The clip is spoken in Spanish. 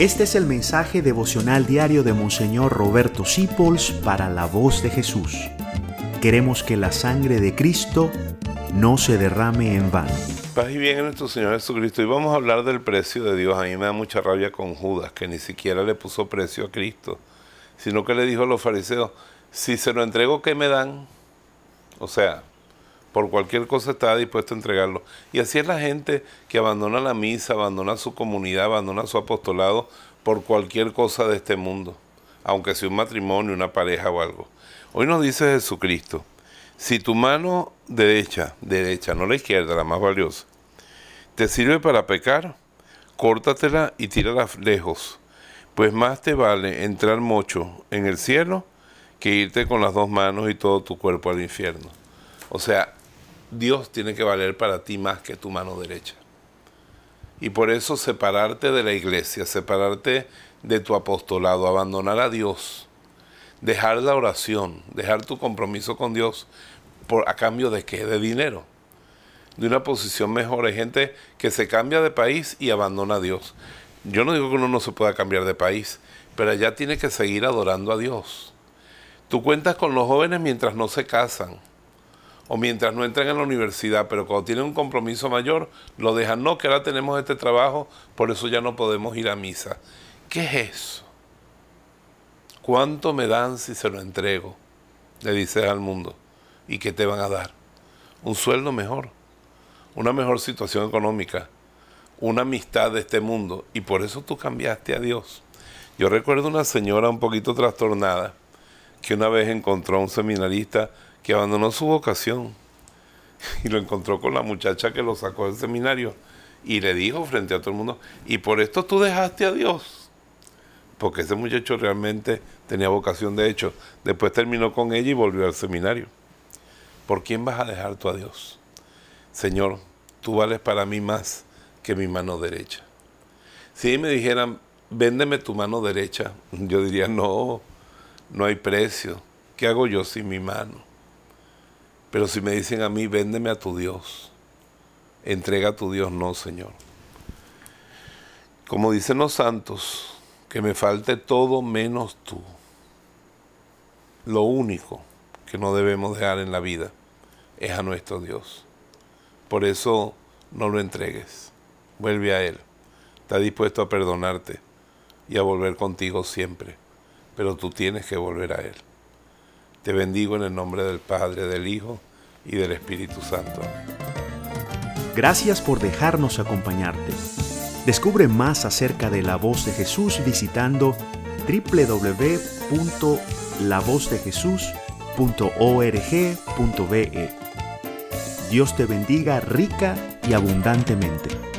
Este es el mensaje devocional diario de Monseñor Roberto Sipols para la voz de Jesús. Queremos que la sangre de Cristo no se derrame en vano. Paz y bien en nuestro Señor Jesucristo. Y vamos a hablar del precio de Dios. A mí me da mucha rabia con Judas, que ni siquiera le puso precio a Cristo, sino que le dijo a los fariseos, si se lo entrego, ¿qué me dan? O sea, por cualquier cosa estaba dispuesto a entregarlo. Y así es la gente que abandona la misa, abandona su comunidad, abandona su apostolado por cualquier cosa de este mundo, aunque sea un matrimonio, una pareja o algo. Hoy nos dice Jesucristo, si tu mano derecha, derecha, no la izquierda, la más valiosa, te sirve para pecar, córtatela y tírala lejos, pues más te vale entrar mocho en el cielo que irte con las dos manos y todo tu cuerpo al infierno. O sea, Dios tiene que valer para ti más que tu mano derecha. Y por eso separarte de la iglesia, separarte de tu apostolado, abandonar a Dios, dejar la oración, dejar tu compromiso con Dios, por, ¿a cambio de qué? De dinero, de una posición mejor. Hay gente que se cambia de país y abandona a Dios. Yo no digo que uno no se pueda cambiar de país, pero allá tiene que seguir adorando a Dios. Tú cuentas con los jóvenes mientras no se casan o mientras no entran en la universidad, pero cuando tienen un compromiso mayor, lo dejan. No, que ahora tenemos este trabajo, por eso ya no podemos ir a misa. ¿Qué es eso? ¿Cuánto me dan si se lo entrego? Le dices al mundo. ¿Y qué te van a dar? Un sueldo mejor, una mejor situación económica, una amistad de este mundo. Y por eso tú cambiaste a Dios. Yo recuerdo una señora un poquito trastornada que una vez encontró a un seminarista que abandonó su vocación y lo encontró con la muchacha que lo sacó del seminario y le dijo frente a todo el mundo, y por esto tú dejaste a Dios, porque ese muchacho realmente tenía vocación de hecho, después terminó con ella y volvió al seminario. ¿Por quién vas a dejar tú a Dios? Señor, tú vales para mí más que mi mano derecha. Si me dijeran, véndeme tu mano derecha, yo diría, no, no hay precio. ¿Qué hago yo sin mi mano? Pero si me dicen a mí, véndeme a tu Dios, entrega a tu Dios, no, Señor. Como dicen los santos, que me falte todo menos tú. Lo único que no debemos dejar en la vida es a nuestro Dios. Por eso no lo entregues. Vuelve a Él. Está dispuesto a perdonarte y a volver contigo siempre. Pero tú tienes que volver a Él. Te bendigo en el nombre del Padre, del Hijo y del Espíritu Santo. Gracias por dejarnos acompañarte. Descubre más acerca de la voz de Jesús visitando www.lavozdejesús.org.be. Dios te bendiga rica y abundantemente.